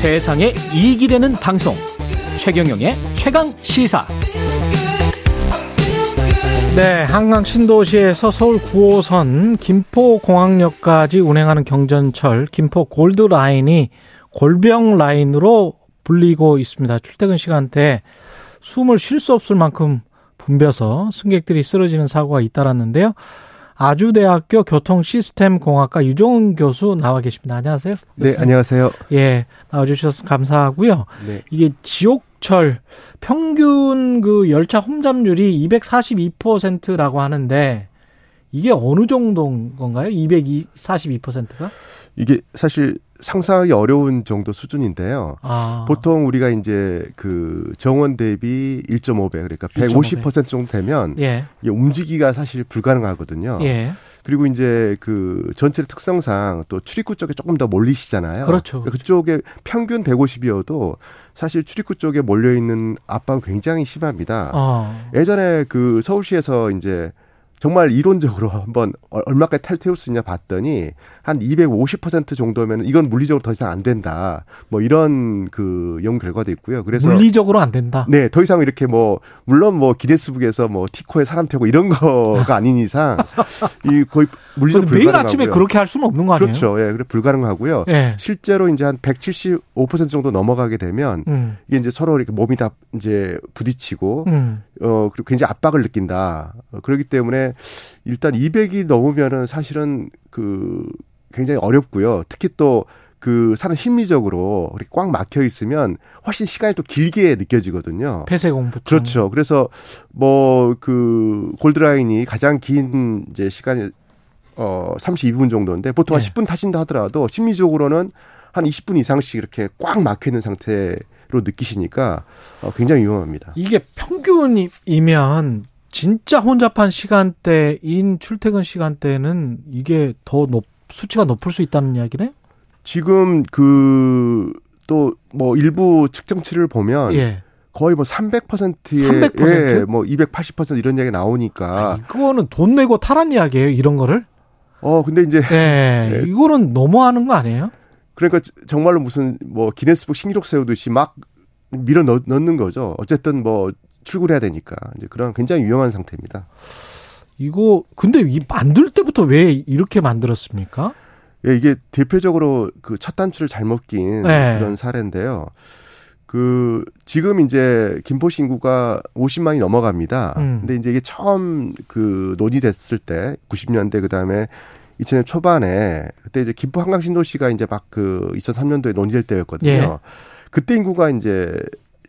세상에 이익이 되는 방송 최경영의 최강 시사 네, 한강 신도시에서 서울 9호선 김포공항역까지 운행하는 경전철 김포 골드 라인이 골병 라인으로 불리고 있습니다. 출퇴근 시간대 숨을 쉴 수 없을 만큼 붐벼서 승객들이 쓰러지는 사고가 잇따랐는데요. 아주대학교 교통시스템공학과 유종은 교수 나와 계십니다. 안녕하세요. 네, 안녕하세요. 예, 나와주셔서 감사하고요. 네. 이게 지옥철 평균 그 열차 혼잡률이 242%라고 하는데 이게 어느 정도인 건가요? 242%가? 이게 사실 상상하기 어려운 정도 수준인데요. 아. 보통 우리가 이제 그 정원 대비 1.5배 그러니까 150% 정도 되면 예. 움직이기가 사실 불가능하거든요. 예. 그리고 이제 그 전체 특성상 또 출입구 쪽에 조금 더 몰리시잖아요. 그렇죠. 그쪽에 평균 150이어도 사실 출입구 쪽에 몰려 있는 압박은 굉장히 심합니다. 어. 예전에 그 서울시에서 이제 정말 이론적으로 한번 얼마까지 탈태울 수 있냐 봤더니 한 250% 정도면 이건 물리적으로 더 이상 안 된다. 뭐 이런 그 연구 결과도 있고요. 그래서 물리적으로 안 된다. 네, 더 이상 이렇게 뭐 물론 뭐 기네스북에서 뭐 티코에 사람 태고 이런 거가 아닌 이상 이 거의 물리적으로 매일 불가능하고요. 아침에 그렇게 할 수는 없는 거 아니에요? 그렇죠. 예, 그래 불가능하고요. 예. 실제로 이제 한 175% 정도 넘어가게 되면 음. 이게 이제 서로 이렇게 몸이 다 이제 부딪히고 음. 어 그리고 굉장히 압박을 느낀다. 어, 그렇기 때문에 일단 200이 넘으면은 사실은 그 굉장히 어렵고요. 특히 또 그 사람 심리적으로 꽉 막혀 있으면 훨씬 시간이 또 길게 느껴지거든요. 폐쇄 공포증. 그렇죠. 그래서 뭐 그 골드라인이 가장 긴 이제 시간이 어 32분 정도인데 보통 한 네. 10분 타신다 하더라도 심리적으로는 한 20분 이상씩 이렇게 꽉 막혀 있는 상태로 느끼시니까 어 굉장히 위험합니다. 이게 평균이면 진짜 혼잡한 시간대인 출퇴근 시간대는 이게 더 높, 수치가 높을 수 있다는 이야기네? 지금 그 또 뭐 일부 측정치를 보면 예. 거의 뭐 300%의 300%? 예, 뭐280% 이런 얘기 나오니까 아, 이거는 돈 내고 타란 이야기예요, 이런 거를? 어 근데 이제 예. 네. 이거는 너무하는 거 아니에요? 그러니까 정말로 무슨 뭐 기네스북 신기록 세우듯이 막 밀어 넣, 넣는 거죠. 어쨌든 뭐 출근해야 되니까 이제 그런 굉장히 위험한 상태입니다. 이거 근데 이 만들 때부터 왜 이렇게 만들었습니까? 예, 이게 대표적으로 그 첫 단추를 잘못 낀 네. 그런 사례인데요. 그 지금 이제 김포시 인구가 50만이 넘어갑니다. 음. 근데 이제 이게 처음 그 논의됐을 때 90년대 그다음에 2000년 초반에 그때 이제 김포 한강 신도시가 이제 막 그 2003년도에 논의될 때였거든요. 예. 그때 인구가 이제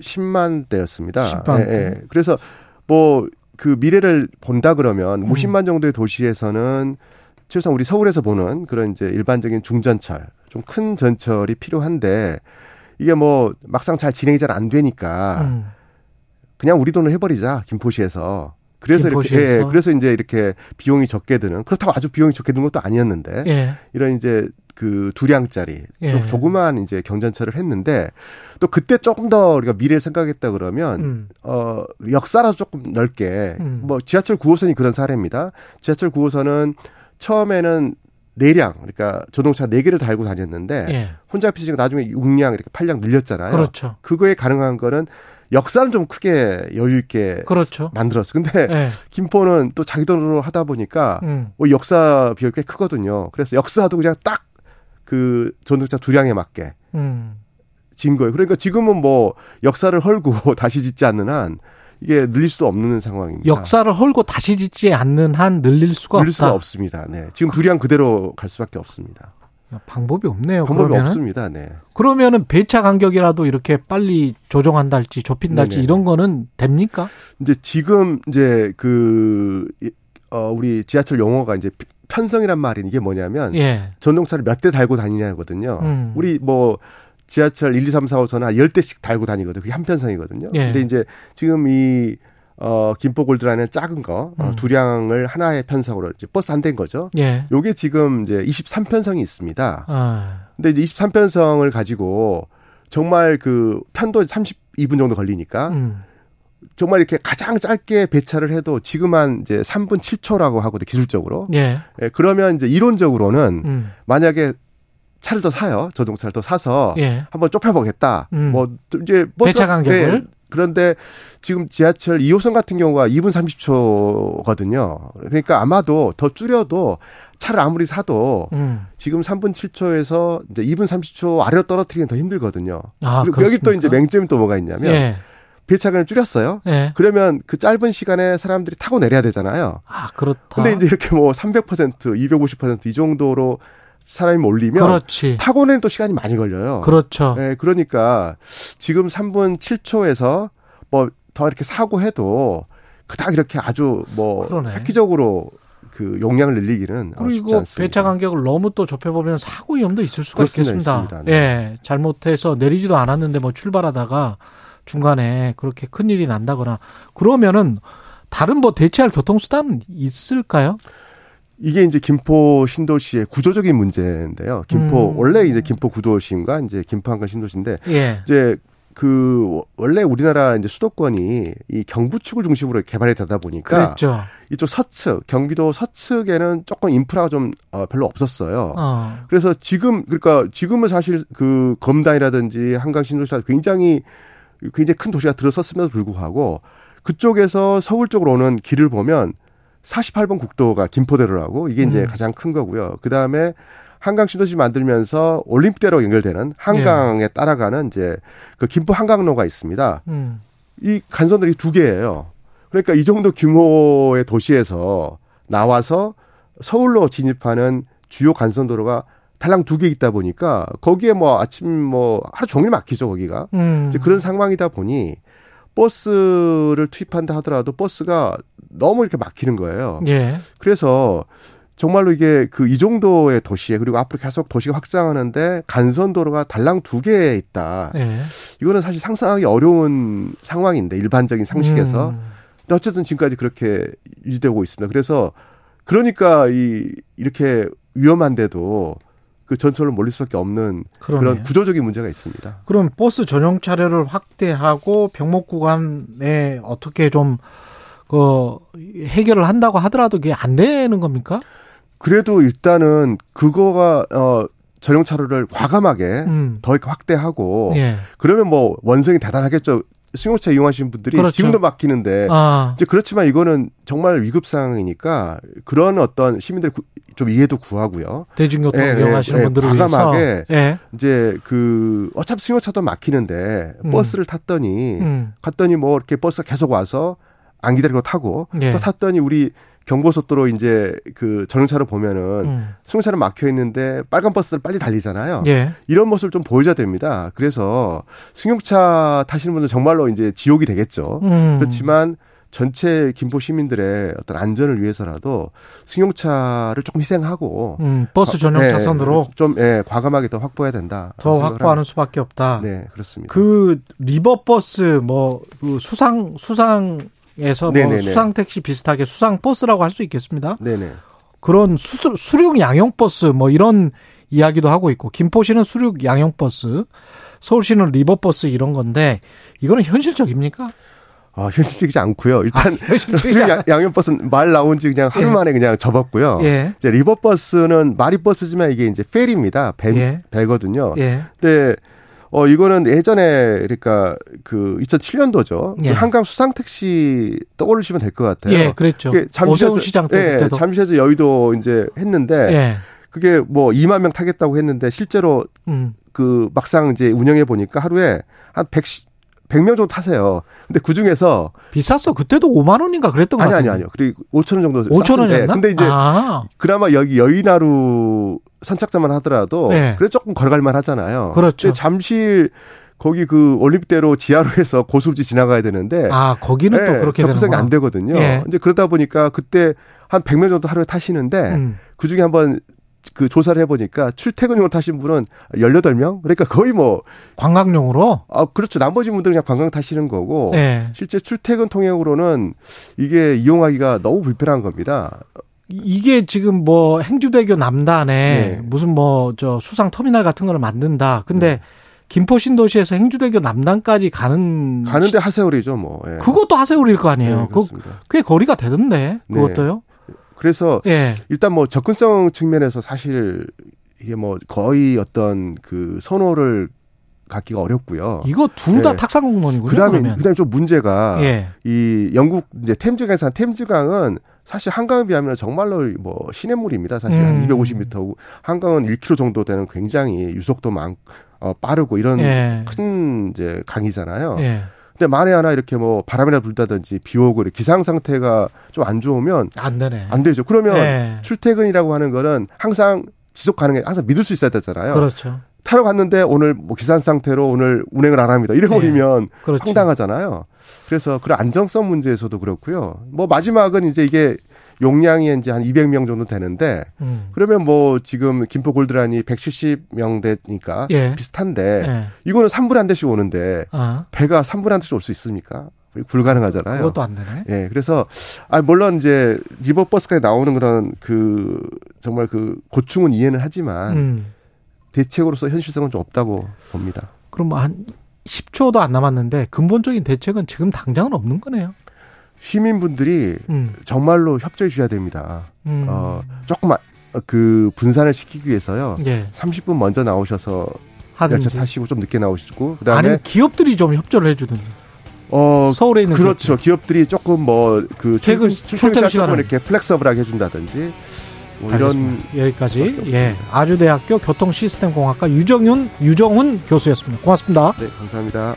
10만 대였습니다. 10만 대. 예, 예. 그래서 뭐 그 미래를 본다 그러면 음. 50만 정도의 도시에서는 최소한 우리 서울에서 보는 그런 이제 일반적인 중전철, 좀 큰 전철이 필요한데 이게 뭐 막상 잘 진행이 잘 안 되니까 음. 그냥 우리 돈을 해버리자 김포시에서. 그래서 이렇게? 예, 그래서 이제 이렇게 비용이 적게 드는 그렇다고 아주 비용이 적게 드는 것도 아니었는데 예. 이런 이제 그 두량짜리 예. 좀 조그만 이제 경전철을 했는데 또 그때 조금 더 우리가 미래를 생각했다 그러면 음. 어 역사라도 조금 넓게 음. 뭐 지하철 9호선이 그런 사례입니다. 지하철 9호선은 처음에는 네량 그러니까 자동차 네 개를 달고 다녔는데 예. 혼자 피시가 나중에 6량 이렇게 8량 늘렸잖아요. 그렇죠. 그거에 가능한 거는 역사는 좀 크게 여유 있게 그렇죠. 만들었어. 근데 예. 김포는 또 자기 돈으로 하다 보니까 음. 뭐 역사 비용이 꽤 크거든요. 그래서 역사도 그냥 딱 그 전동차 두량에 맞게 음. 진 거예요. 그러니까 지금은 뭐 역사를 헐고 다시 짓지 않는 한 이게 늘릴 수도 없는 상황입니다. 역사를 헐고 다시 짓지 않는 한 늘릴 수가 늘릴 없다. 수가 없습니다. 네. 지금 두량 그대로 갈 수밖에 없습니다. 야, 방법이 없네요. 방법이 그러면은? 없습니다. 네. 그러면은 배차 간격이라도 이렇게 빨리 조정한달지 좁힌달지 네네. 이런 거는 됩니까? 이제 지금 이제 그, 이- 어, 우리 지하철 용어가 이제 편성이란 말이 이게 뭐냐면 예. 전동차를 몇 대 달고 다니냐거든요. 음. 우리 뭐 지하철 1, 2, 3, 4, 5선은 한 10대씩 달고 다니거든요. 그게 한편성이거든요. 예. 근데 이제 지금 이 어, 김포 골드라는 작은 거, 어, 음. 두량을 하나의 편성으로 이제 버스 한 대인 거죠. 예. 요게 지금 이제 23편성이 있습니다. 아. 근데 이제 23편성을 가지고 정말 그 편도 32분 정도 걸리니까 음. 정말 이렇게 가장 짧게 배차를 해도 지금 한 이제 3분 7초라고 하거든요, 기술적으로. 예. 예, 그러면 이제 이론적으로는 음. 만약에 차를 더 사요. 자동차를 더 사서 예. 한번 좁혀보겠다. 음. 뭐 이제 버스 배차 간격을? 네. 그런데 지금 지하철 2호선 같은 경우가 2분 30초거든요. 그러니까 아마도 더 줄여도 차를 아무리 사도 음. 지금 3분 7초에서 이제 2분 30초 아래로 떨어뜨리긴 더 힘들거든요. 아, 그리고 여기 또 그렇습니까? 이제 맹점이 또 뭐가 있냐면 예. 배차간을 줄였어요. 예. 그러면 그 짧은 시간에 사람들이 타고 내려야 되잖아요. 아, 그렇다. 근데 이제 이렇게 뭐 300%, 250%이 정도로 사람이 몰리면 그렇지. 타고 내는 또 시간이 많이 걸려요. 그렇죠. 네, 그러니까 지금 3분 7초에서 뭐 더 이렇게 사고 해도 그닥 이렇게 아주 뭐 그러네. 획기적으로 그 용량을 늘리기는 어, 그리고 않습니다. 배차 간격을 너무 또 좁혀보면 사고 위험도 있을 수가 그렇습니다. 있겠습니다. 네. 예, 잘못해서 내리지도 않았는데 뭐 출발하다가 중간에 그렇게 큰 일이 난다거나 그러면은 다른 뭐 대체할 교통수단은 있을까요? 이게 이제 김포 신도시의 구조적인 문제인데요. 김포 음. 원래 이제 김포 구도시인가 이제 김포 한강 신도시인데 예. 이제 그 원래 우리나라 이제 수도권이 이 경부축을 중심으로 개발이 되다 보니까 그랬죠. 이쪽 서측 경기도 서측에는 조금 인프라가 좀 어, 별로 없었어요. 어. 그래서 지금 그러니까 지금은 사실 그 검단이라든지 한강 신도시가 굉장히 굉장히 큰 도시가 들어섰음에도 불구하고 그쪽에서 서울 쪽으로 오는 길을 보면 48번 국도가 김포대로라고 이게 이제 음. 가장 큰 거고요. 그 다음에 한강 신도시 만들면서 올림픽대로 연결되는 한강에 따라가는 이제 그 김포 한강로가 있습니다. 음. 이 간선들이 두 개예요. 그러니까 이 정도 규모의 도시에서 나와서 서울로 진입하는 주요 간선도로가 달랑 두 개 있다 보니까 거기에 뭐 아침 뭐 하루 종일 막히죠 거기가. 음. 이제 그런 상황이다 보니 버스를 투입한다 하더라도 버스가 너무 이렇게 막히는 거예요. 예. 그래서 정말로 이게 그 이 정도의 도시에 그리고 앞으로 계속 도시가 확장하는데 간선 도로가 달랑 두 개 있다. 예. 이거는 사실 상상하기 어려운 상황인데 일반적인 상식에서. 음. 근데 어쨌든 지금까지 그렇게 유지되고 있습니다. 그래서 그러니까 이 이렇게 위험한데도 그 전철로 몰릴 수밖에 없는 그런 그러네요. 구조적인 문제가 있습니다. 그럼 버스 전용 차례를 확대하고 병목 구간에 어떻게 좀 그 해결을 한다고 하더라도 그게 안 되는 겁니까? 그래도 일단은 그거가 어 전용 차로를 과감하게 음. 더 확대하고 예. 그러면 뭐 원성이 대단하겠죠. 승용차 이용하시는 분들이 그렇죠. 지금도 막히는데 아. 이제 그렇지만 이거는 정말 위급 상황이니까 그런 어떤 시민들 구- 좀 이해도 구하고요. 대중교통 예, 이용하시는 예, 분들을 과감하게 위해서. 예. 이제 그 어차피 승용차도 막히는데 음. 버스를 탔더니 음. 갔더니 뭐 이렇게 버스가 계속 와서 안 기다리고 타고 예. 또 탔더니 우리 경고속도로 이제 그 전용차로 보면은 음. 승용차는 막혀 있는데 빨간 버스들 빨리 달리잖아요. 예. 이런 모습을 좀 보여줘야 됩니다. 그래서 승용차 타시는 분들 정말로 이제 지옥이 되겠죠. 음. 그렇지만 전체 김포 시민들의 어떤 안전을 위해서라도 승용차를 조금 희생하고 음, 버스 전용 예, 차선으로 좀 예, 과감하게 더 확보해야 된다. 더 확보하는 수밖에 없다. 네, 그렇습니다. 그 리버버스 뭐 그 수상 수상 에서 뭐. 수상 택시 비슷하게 수상 버스라고 할 수 있겠습니다. 네네. 그런 수, 수륙 양용 버스 뭐 이런 이야기도 하고 있고 김포시는 수륙 양용 버스, 서울시는 리버 버스 이런 건데 이거는 현실적입니까? 아, 현실적이지 않고요. 일단 현실적이지 수륙 않- 양- 양용버스는 말 나온 지 그냥 하루 예. 만에 그냥 접었고요. 예. 이제 리버 버스는 말이 버스지만 이게 이제 페리입니다. 배, 예. 배거든요. 예. 근데 어 이거는 예전에 그러니까 그 2007년도죠. 예. 한강 수상 택시 떠올리시면 될 것 같아요. 예, 그랬죠. 오세훈 시장 때 예. 잠시에서 여의도 이제 했는데 예. 그게 뭐 2만 명 타겠다고 했는데 실제로 음. 그 막상 이제 운영해 보니까 하루에 한 100, 100명 정도 타세요. 근데 그 중에서 비쌌어. 그때도 5만 원인가 그랬던 거 아니 같아요. 아니 아니요. 그리고 5천 원 정도 5천 쌌는데 원이었나? 근데 이제 아, 그나마 여기 여의나루 선착장만 하더라도 네. 그래 조금 걸어갈만 하잖아요. 그렇죠. 잠실 거기 그 올림픽대로 지하로 해서 고수지 지나가야 되는데 아 거기는 또 네, 그렇게 접근성이. 안 되거든요. 예. 이제 그러다 보니까 그때 한 100명 정도 하루에 타시는데 음. 그 중에 한번 그 조사를 해보니까 출퇴근용으로 타신 분은 18명? 그러니까 거의 뭐, 관광용으로. 아, 그렇죠. 나머지 분들은 그냥 관광 타시는 거고. 예. 실제 출퇴근 통행으로는 이게 이용하기가 너무 불편한 겁니다. 이게 지금 뭐 행주대교 남단에 네. 무슨 뭐 저 수상 터미널 같은 거를 만든다. 근데 네. 김포 신도시에서 행주대교 남단까지 가는 가는데 하세월이죠, 뭐. 예. 그것도 하세월일 거 아니에요. 네, 그. 꽤 거리가 되던데 네. 그것도요. 그래서 예. 일단 뭐 접근성 측면에서 사실 이게 뭐 거의 어떤 그 선호를 갖기가 어렵고요. 이거 둘다 네. 탁상 공론이군요. 그다음에 그러면. 그다음에 좀 문제가 예. 이 영국 이제 템즈강에서 한 템즈강은 사실 한강에 비하면 정말로 뭐 시냇물입니다. 사실 한 음. 250m 한강은 1km 정도 되는 굉장히 유속도 많 어, 빠르고 이런 예. 큰 이제 강이잖아요. 예. 근데 만에 하나 이렇게 뭐 바람이나 불다든지 비 오고 기상 상태가 좀 안 좋으면 안 되네. 안 되죠. 그러면 예. 출퇴근이라고 하는 거는 항상 지속 가능해 항상 믿을 수 있어야 되잖아요. 그렇죠. 타러 갔는데 오늘 뭐 기산 상태로 오늘 운행을 안 합니다. 이래 버리면 그렇죠. 황당하잖아요. 그래서 그런 안정성 문제에서도 그렇고요. 뭐 마지막은 이제 이게 용량이 이제 한 200명 정도 되는데 음. 그러면 뭐 지금 김포 골드란이 170명 되니까 예. 비슷한데 예. 이거는 3분에 한 대씩 오는데 아, 배가 3분에 한 대씩 올 수 있습니까? 불가능하잖아요. 그것도 안 되네. 예, 그래서 아 물론 이제 리버버스까지 나오는 그런 그 정말 그 고충은 이해는 하지만 음. 대책으로서 현실성은 좀 없다고 봅니다. 그럼 한 10초도 안 남았는데 근본적인 대책은 지금 당장은 없는 거네요. 시민분들이 음. 정말로 협조해 주셔야 됩니다. 음. 어, 조금 아- 그 분산을 시키기 위해서요. 예. 30분 먼저 나오셔서 하든지. 열차 타시고 좀 늦게 나오시고 그다음에 아니면 기업들이 좀 협조를 해주든지. 어 서울에 있는 그렇죠. 기업들 이 조금 뭐그 퇴근- 출퇴근 출퇴근 출퇴근 시간 시간을. 이렇게 플렉서블하게 해준다든지 뭐 이런. 여기까지. 예 아주대학교 교통시스템공학과 유정윤 유정훈 교수였습니다. 고맙습니다. 네 감사합니다.